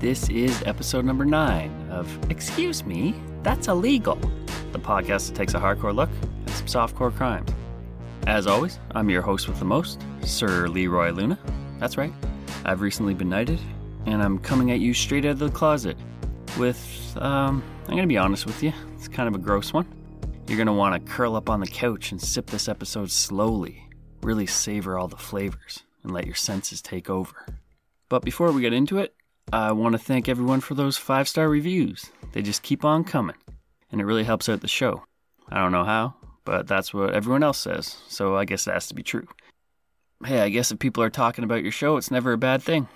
This is episode number nine of Excuse Me, That's Illegal, the podcast that takes a hardcore look at some softcore crimes. As always, I'm your host with the most, Sir Leroy Luna. That's right, I've recently been knighted, and I'm coming at you straight out of the closet with, um, I'm gonna be honest with you, it's kind of a gross one. You're gonna wanna curl up on the couch and sip this episode slowly, really savor all the flavors, and let your senses take over. But before we get into it, I want to thank everyone for those five star reviews. They just keep on coming, and it really helps out the show. I don't know how, but that's what everyone else says, so I guess it has to be true. Hey, I guess if people are talking about your show, it's never a bad thing.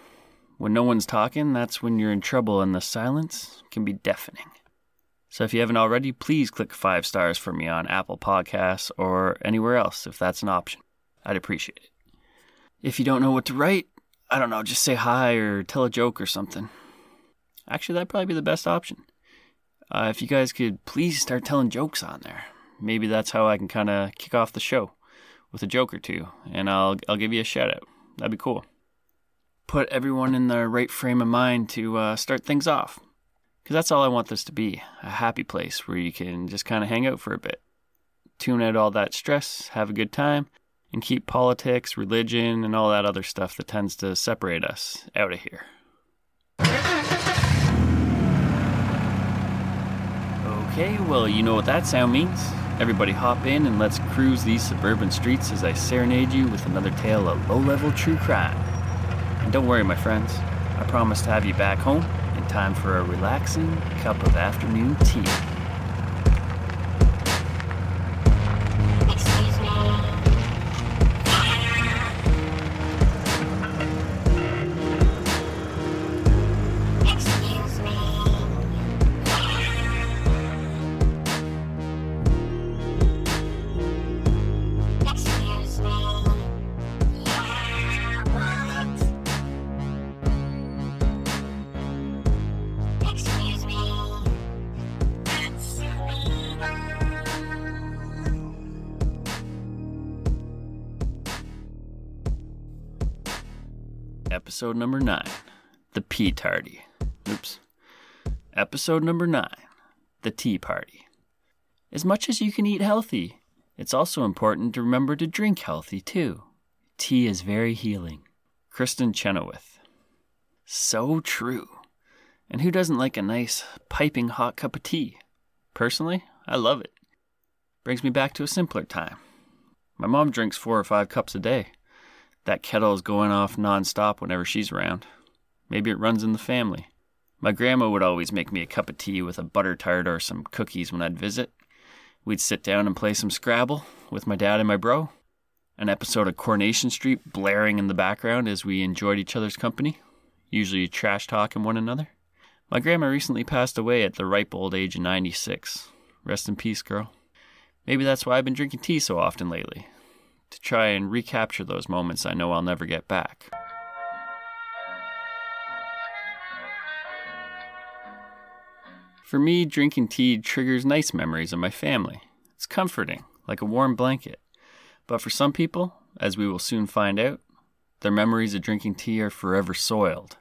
When no one's talking, that's when you're in trouble, and the silence can be deafening. So if you haven't already, please click five stars for me on Apple Podcasts or anywhere else if that's an option. I'd appreciate it. If you don't know what to write, I don't know, just say hi or tell a joke or something. Actually, that'd probably be the best option. Uh, if you guys could please start telling jokes on there, maybe that's how I can kind of kick off the show with a joke or two, and I'll I'll give you a shout out. That'd be cool. Put everyone in the right frame of mind to uh, start things off, because that's all I want this to be—a happy place where you can just kind of hang out for a bit, tune out all that stress, have a good time, and keep politics, religion, and all that other stuff that tends to separate us out of here. Okay, well, you know what that sound means. Everybody hop in and let's cruise these suburban streets as I serenade you with another tale of low level true crime. And don't worry, my friends, I promise to have you back home in time for a relaxing cup of afternoon tea. Episode number nine The Pea Tardy. Oops. Episode number nine The Tea Party. As much as you can eat healthy, it's also important to remember to drink healthy too. Tea is very healing. Kristin Chenoweth. So true. And who doesn't like a nice, piping hot cup of tea? Personally, I love it. Brings me back to a simpler time. My mom drinks four or five cups a day. That kettle is going off nonstop whenever she's around. Maybe it runs in the family. My grandma would always make me a cup of tea with a butter tart or some cookies when I'd visit. We'd sit down and play some Scrabble with my dad and my bro. An episode of Coronation Street blaring in the background as we enjoyed each other's company, usually trash talking one another. My grandma recently passed away at the ripe old age of 96. Rest in peace, girl. Maybe that's why I've been drinking tea so often lately, to try and recapture those moments I know I'll never get back. For me, drinking tea triggers nice memories of my family. It's comforting, like a warm blanket. But for some people, as we will soon find out, their memories of drinking tea are forever soiled,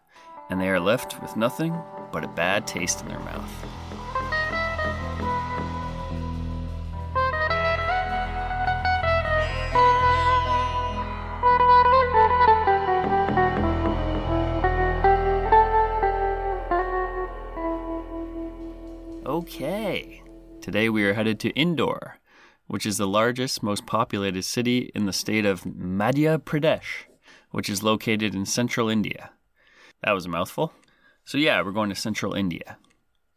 and they are left with nothing but a bad taste in their mouth. Okay, today we are headed to Indore, which is the largest, most populated city in the state of Madhya Pradesh, which is located in central India. That was a mouthful. So, yeah, we're going to central India.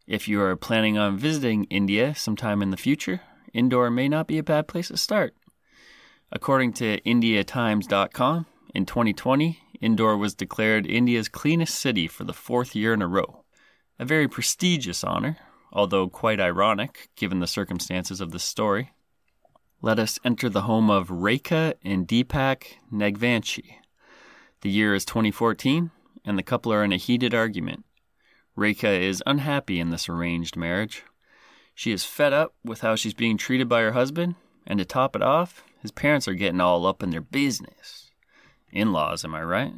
If you are planning on visiting India sometime in the future, Indore may not be a bad place to start. According to IndiaTimes.com, in 2020, Indore was declared India's cleanest city for the fourth year in a row. A very prestigious honor, although quite ironic given the circumstances of this story. Let us enter the home of Rekha and Deepak Nagvanshi. The year is 2014, and the couple are in a heated argument. Rekha is unhappy in this arranged marriage. She is fed up with how she's being treated by her husband, and to top it off, his parents are getting all up in their business. In laws, am I right?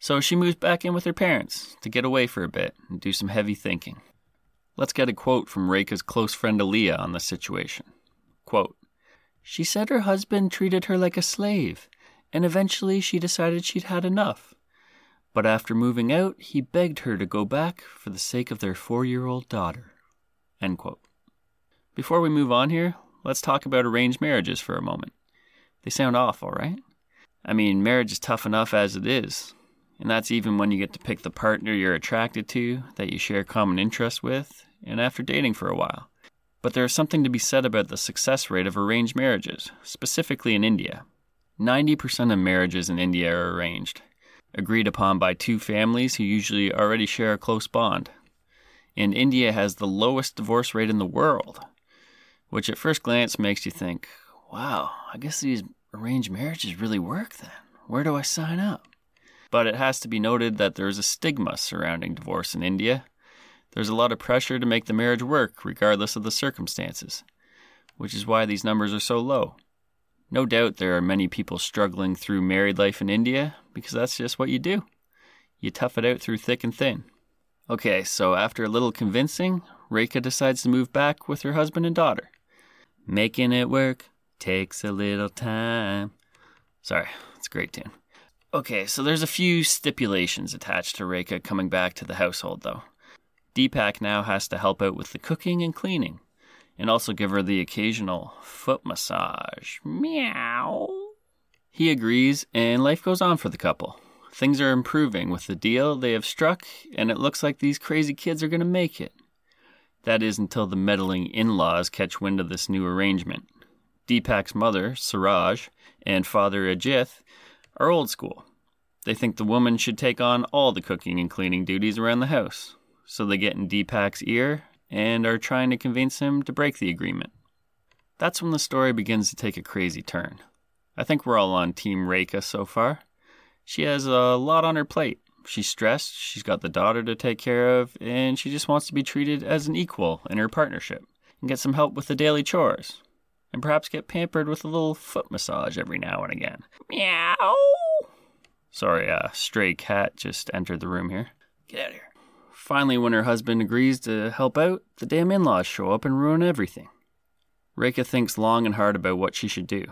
So she moves back in with her parents to get away for a bit and do some heavy thinking. Let's get a quote from Rekha's close friend Aaliyah on the situation. Quote, She said her husband treated her like a slave, and eventually she decided she'd had enough. But after moving out, he begged her to go back for the sake of their four year old daughter. Before we move on here, let's talk about arranged marriages for a moment. They sound awful, right? I mean, marriage is tough enough as it is, and that's even when you get to pick the partner you're attracted to, that you share common interests with, and after dating for a while. But there is something to be said about the success rate of arranged marriages, specifically in India. 90% of marriages in India are arranged, agreed upon by two families who usually already share a close bond. And India has the lowest divorce rate in the world, which at first glance makes you think, wow, I guess these arranged marriages really work then. Where do I sign up? But it has to be noted that there is a stigma surrounding divorce in India, there's a lot of pressure to make the marriage work, regardless of the circumstances, which is why these numbers are so low. No doubt there are many people struggling through married life in India because that's just what you do. You tough it out through thick and thin. Okay, so after a little convincing, Rekha decides to move back with her husband and daughter. Making it work takes a little time. Sorry, it's a great tune. Okay, so there's a few stipulations attached to Rekha coming back to the household, though. Deepak now has to help out with the cooking and cleaning, and also give her the occasional foot massage. Meow. He agrees, and life goes on for the couple. Things are improving with the deal they have struck, and it looks like these crazy kids are going to make it. That is until the meddling in laws catch wind of this new arrangement. Deepak's mother, Suraj, and father, Ajith, are old school. They think the woman should take on all the cooking and cleaning duties around the house so they get in Deepak's ear and are trying to convince him to break the agreement. That's when the story begins to take a crazy turn. I think we're all on Team Rekha so far. She has a lot on her plate. She's stressed, she's got the daughter to take care of, and she just wants to be treated as an equal in her partnership and get some help with the daily chores. And perhaps get pampered with a little foot massage every now and again. Meow! Sorry, a stray cat just entered the room here. Get out of here. Finally, when her husband agrees to help out, the damn in laws show up and ruin everything. Rekha thinks long and hard about what she should do,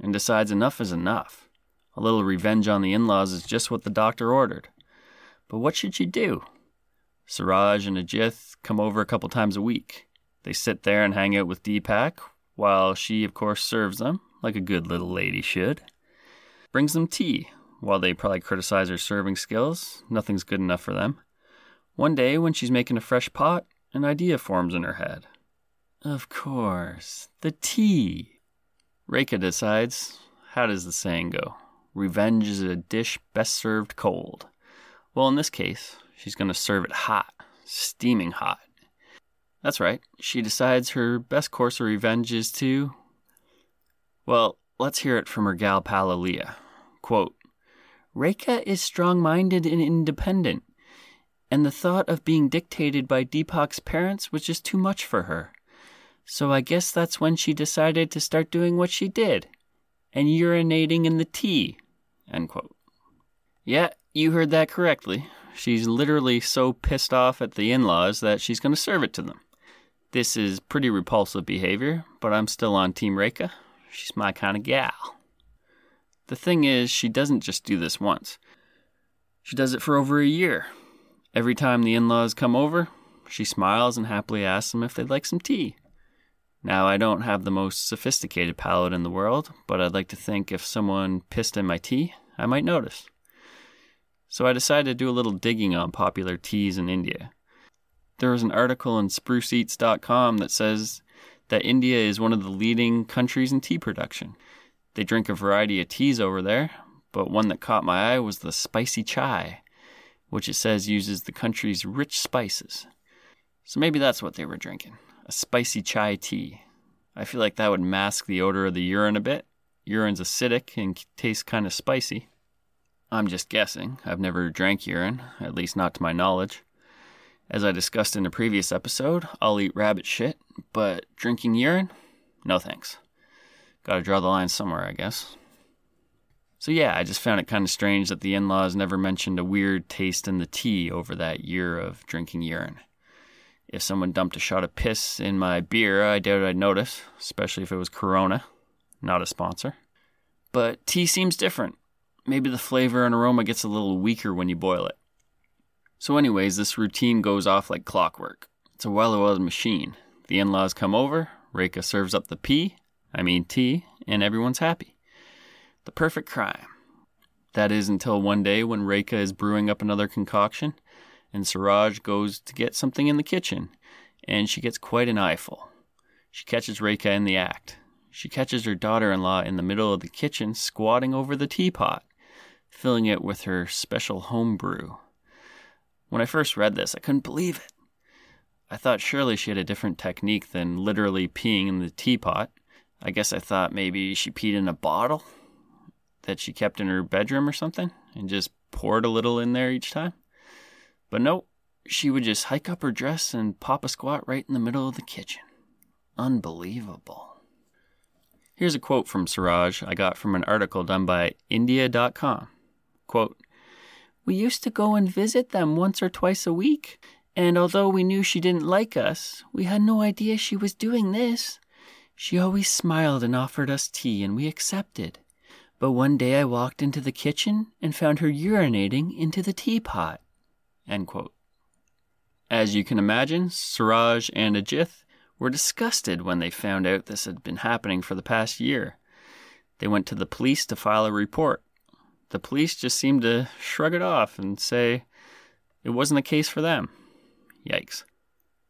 and decides enough is enough. A little revenge on the in laws is just what the doctor ordered. But what should she do? Suraj and Ajith come over a couple times a week. They sit there and hang out with Deepak, while she, of course, serves them, like a good little lady should. Brings them tea, while they probably criticize her serving skills. Nothing's good enough for them. One day, when she's making a fresh pot, an idea forms in her head. Of course, the tea. Rekha decides, how does the saying go? Revenge is a dish best served cold. Well, in this case, she's going to serve it hot, steaming hot. That's right, she decides her best course of revenge is to. Well, let's hear it from her gal pal. Quote Rekha is strong minded and independent and the thought of being dictated by Deepak's parents was just too much for her. So I guess that's when she decided to start doing what she did and urinating in the tea. Yeah, you heard that correctly. She's literally so pissed off at the in laws that she's going to serve it to them. This is pretty repulsive behavior, but I'm still on Team Rekha. She's my kind of gal. The thing is, she doesn't just do this once. She does it for over a year. Every time the in laws come over, she smiles and happily asks them if they'd like some tea. Now, I don't have the most sophisticated palate in the world, but I'd like to think if someone pissed in my tea, I might notice. So I decided to do a little digging on popular teas in India. There was an article in spruceeats.com that says that India is one of the leading countries in tea production. They drink a variety of teas over there, but one that caught my eye was the spicy chai, which it says uses the country's rich spices. So maybe that's what they were drinking a spicy chai tea. I feel like that would mask the odor of the urine a bit. Urine's acidic and tastes kind of spicy. I'm just guessing. I've never drank urine, at least not to my knowledge. As I discussed in a previous episode, I'll eat rabbit shit, but drinking urine? No thanks. Gotta draw the line somewhere, I guess. So, yeah, I just found it kind of strange that the in laws never mentioned a weird taste in the tea over that year of drinking urine. If someone dumped a shot of piss in my beer, I doubt I'd notice, especially if it was Corona, not a sponsor. But tea seems different. Maybe the flavor and aroma gets a little weaker when you boil it. So, anyways, this routine goes off like clockwork. It's a well oiled machine. The in laws come over, Rekha serves up the pee, I mean tea, and everyone's happy. The perfect crime. That is until one day when Rekha is brewing up another concoction, and Suraj goes to get something in the kitchen, and she gets quite an eyeful. She catches Rekha in the act. She catches her daughter in law in the middle of the kitchen squatting over the teapot, filling it with her special home brew. When I first read this, I couldn't believe it. I thought surely she had a different technique than literally peeing in the teapot. I guess I thought maybe she peed in a bottle that she kept in her bedroom or something and just poured a little in there each time. But no, she would just hike up her dress and pop a squat right in the middle of the kitchen. Unbelievable. Here's a quote from Suraj I got from an article done by India.com. Quote, We used to go and visit them once or twice a week, and although we knew she didn't like us, we had no idea she was doing this. She always smiled and offered us tea, and we accepted. But one day I walked into the kitchen and found her urinating into the teapot. As you can imagine, Suraj and Ajith were disgusted when they found out this had been happening for the past year. They went to the police to file a report. The police just seemed to shrug it off and say it wasn't a case for them. Yikes.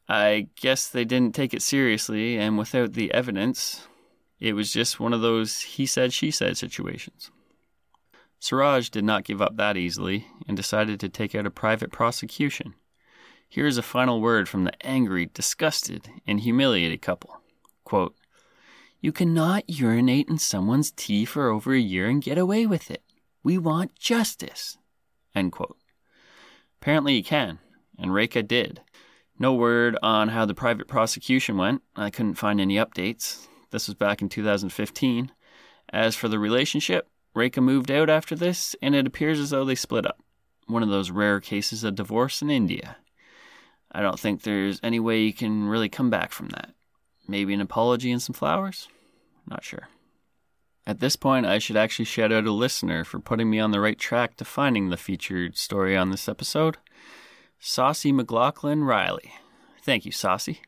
I guess they didn't take it seriously, and without the evidence, it was just one of those he said, she said situations. Suraj did not give up that easily and decided to take out a private prosecution. Here is a final word from the angry, disgusted, and humiliated couple. Quote, You cannot urinate in someone's tea for over a year and get away with it. We want justice. End quote. Apparently you can, and Rekha did. No word on how the private prosecution went. I couldn't find any updates. This was back in 2015. As for the relationship, Rekha moved out after this, and it appears as though they split up. One of those rare cases of divorce in India. I don't think there's any way you can really come back from that. Maybe an apology and some flowers? Not sure. At this point, I should actually shout out a listener for putting me on the right track to finding the featured story on this episode Saucy McLaughlin Riley. Thank you, Saucy.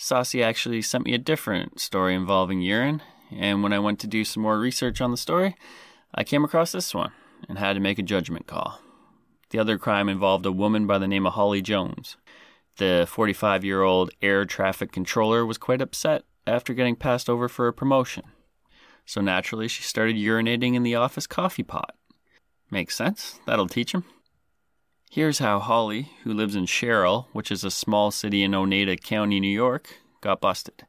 Saucy actually sent me a different story involving urine, and when I went to do some more research on the story, I came across this one and had to make a judgment call. The other crime involved a woman by the name of Holly Jones. The 45 year old air traffic controller was quite upset after getting passed over for a promotion. So naturally, she started urinating in the office coffee pot. Makes sense. That'll teach him. Here's how Holly, who lives in Sherrill, which is a small city in Oneida County, New York, got busted.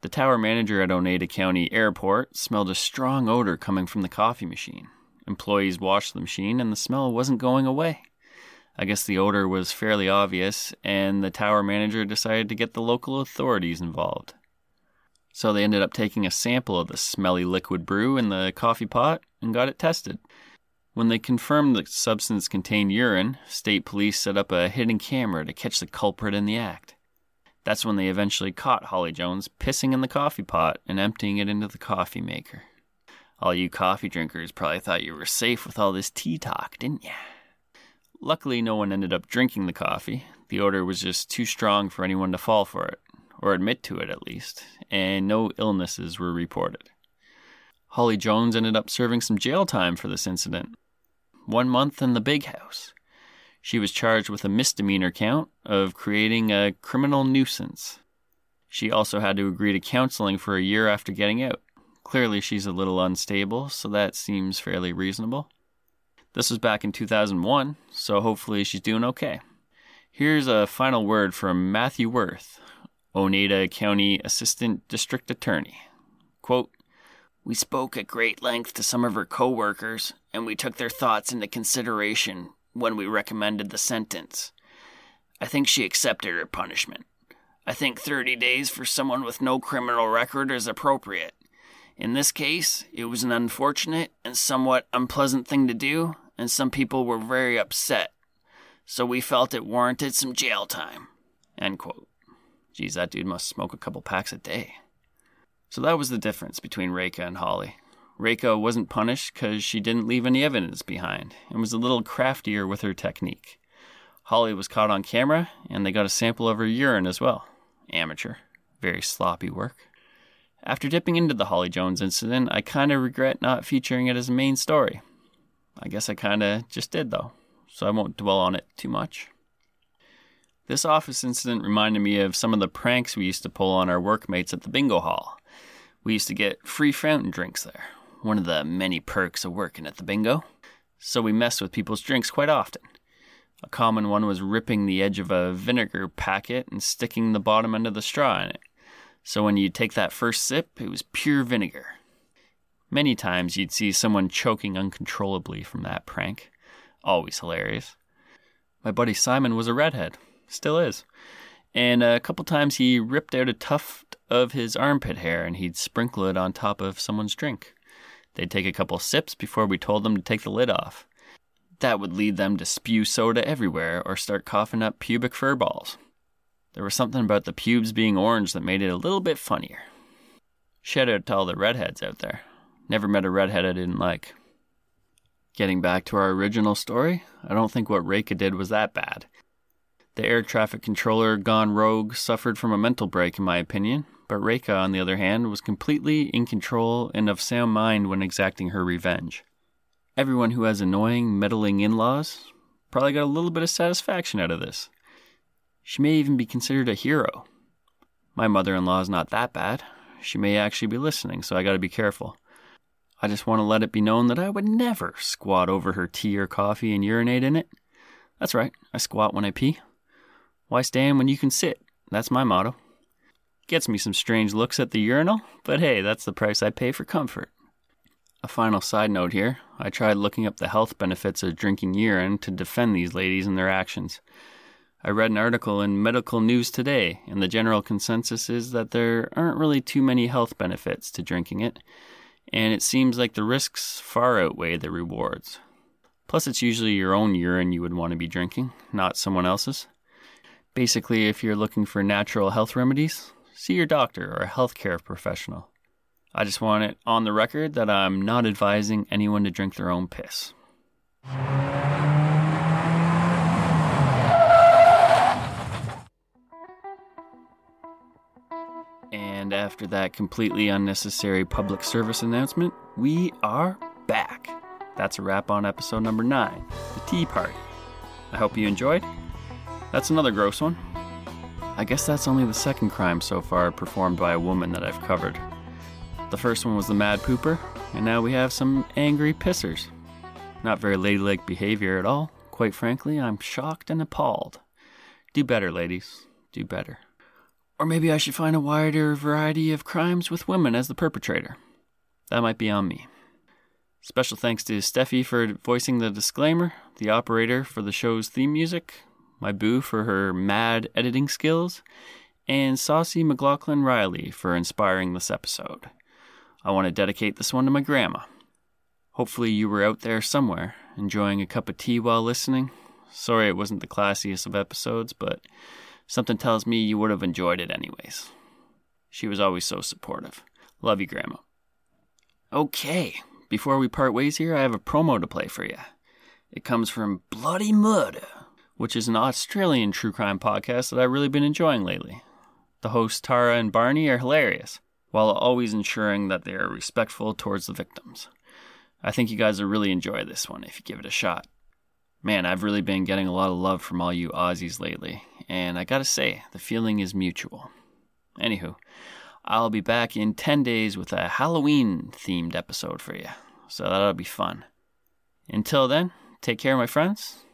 The tower manager at Oneida County Airport smelled a strong odor coming from the coffee machine. Employees washed the machine and the smell wasn't going away. I guess the odor was fairly obvious, and the tower manager decided to get the local authorities involved. So they ended up taking a sample of the smelly liquid brew in the coffee pot and got it tested. When they confirmed the substance contained urine, state police set up a hidden camera to catch the culprit in the act. That's when they eventually caught Holly Jones pissing in the coffee pot and emptying it into the coffee maker. All you coffee drinkers probably thought you were safe with all this tea talk, didn't ya? Luckily, no one ended up drinking the coffee. The odor was just too strong for anyone to fall for it, or admit to it at least, and no illnesses were reported. Holly Jones ended up serving some jail time for this incident. One month in the big house. She was charged with a misdemeanor count of creating a criminal nuisance. She also had to agree to counseling for a year after getting out. Clearly, she's a little unstable, so that seems fairly reasonable. This was back in 2001, so hopefully she's doing okay. Here's a final word from Matthew Worth, Oneida County Assistant District Attorney. Quote, we spoke at great length to some of her co-workers, and we took their thoughts into consideration when we recommended the sentence. I think she accepted her punishment. I think 30 days for someone with no criminal record is appropriate. In this case, it was an unfortunate and somewhat unpleasant thing to do, and some people were very upset. So we felt it warranted some jail time. End quote. Geez, that dude must smoke a couple packs a day. So that was the difference between Rekha and Holly. Rekha wasn't punished because she didn't leave any evidence behind and was a little craftier with her technique. Holly was caught on camera, and they got a sample of her urine as well. Amateur. Very sloppy work. After dipping into the Holly Jones incident, I kind of regret not featuring it as a main story. I guess I kind of just did, though, so I won't dwell on it too much. This office incident reminded me of some of the pranks we used to pull on our workmates at the bingo hall. We used to get free fountain drinks there, one of the many perks of working at the bingo. So we messed with people's drinks quite often. A common one was ripping the edge of a vinegar packet and sticking the bottom end of the straw in it. So when you take that first sip, it was pure vinegar. Many times you'd see someone choking uncontrollably from that prank. Always hilarious. My buddy Simon was a redhead, still is. And a couple times he ripped out a tuft of his armpit hair and he'd sprinkle it on top of someone's drink. They'd take a couple sips before we told them to take the lid off. That would lead them to spew soda everywhere or start coughing up pubic fur balls. There was something about the pubes being orange that made it a little bit funnier. Shout out to all the redheads out there. Never met a redhead I didn't like. Getting back to our original story, I don't think what Rekha did was that bad. The air traffic controller gone rogue suffered from a mental break, in my opinion, but Rekha, on the other hand, was completely in control and of sound mind when exacting her revenge. Everyone who has annoying, meddling in laws probably got a little bit of satisfaction out of this. She may even be considered a hero. My mother in law is not that bad. She may actually be listening, so I gotta be careful. I just want to let it be known that I would never squat over her tea or coffee and urinate in it. That's right, I squat when I pee. Why stand when you can sit? That's my motto. Gets me some strange looks at the urinal, but hey, that's the price I pay for comfort. A final side note here I tried looking up the health benefits of drinking urine to defend these ladies and their actions. I read an article in Medical News Today, and the general consensus is that there aren't really too many health benefits to drinking it, and it seems like the risks far outweigh the rewards. Plus, it's usually your own urine you would want to be drinking, not someone else's. Basically, if you're looking for natural health remedies, see your doctor or a healthcare professional. I just want it on the record that I'm not advising anyone to drink their own piss. And after that completely unnecessary public service announcement, we are back. That's a wrap on episode number 9 The Tea Party. I hope you enjoyed. That's another gross one. I guess that's only the second crime so far performed by a woman that I've covered. The first one was the mad pooper, and now we have some angry pissers. Not very ladylike behavior at all. Quite frankly, I'm shocked and appalled. Do better, ladies. Do better. Or maybe I should find a wider variety of crimes with women as the perpetrator. That might be on me. Special thanks to Steffi for voicing the disclaimer, the operator for the show's theme music, my boo for her mad editing skills, and Saucy McLaughlin Riley for inspiring this episode. I want to dedicate this one to my grandma. Hopefully, you were out there somewhere, enjoying a cup of tea while listening. Sorry it wasn't the classiest of episodes, but something tells me you would have enjoyed it anyways. She was always so supportive. Love you, Grandma. Okay, before we part ways here, I have a promo to play for you. It comes from Bloody Murder, which is an Australian true crime podcast that I've really been enjoying lately. The hosts Tara and Barney are hilarious, while always ensuring that they are respectful towards the victims. I think you guys will really enjoy this one if you give it a shot. Man, I've really been getting a lot of love from all you Aussies lately, and I gotta say, the feeling is mutual. Anywho, I'll be back in 10 days with a Halloween themed episode for you, so that'll be fun. Until then, take care, my friends.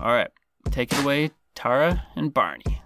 Alright, take it away, Tara and Barney.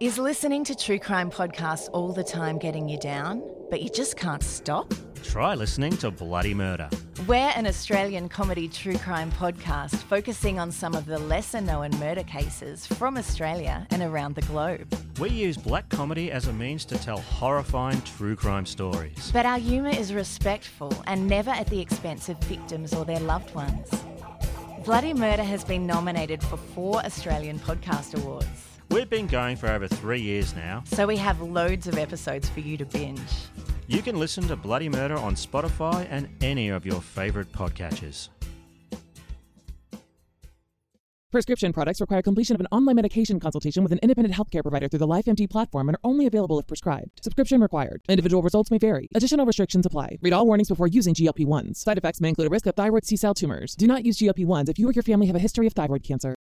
Is listening to true crime podcasts all the time getting you down, but you just can't stop? Try listening to Bloody Murder. We're an Australian comedy true crime podcast focusing on some of the lesser known murder cases from Australia and around the globe. We use black comedy as a means to tell horrifying true crime stories. But our humour is respectful and never at the expense of victims or their loved ones. Bloody Murder has been nominated for four Australian Podcast Awards. We've been going for over three years now. So we have loads of episodes for you to binge. You can listen to Bloody Murder on Spotify and any of your favourite podcatchers. Prescription products require completion of an online medication consultation with an independent healthcare provider through the LifeMD platform and are only available if prescribed. Subscription required. Individual results may vary. Additional restrictions apply. Read all warnings before using GLP 1s. Side effects may include a risk of thyroid C cell tumors. Do not use GLP 1s if you or your family have a history of thyroid cancer.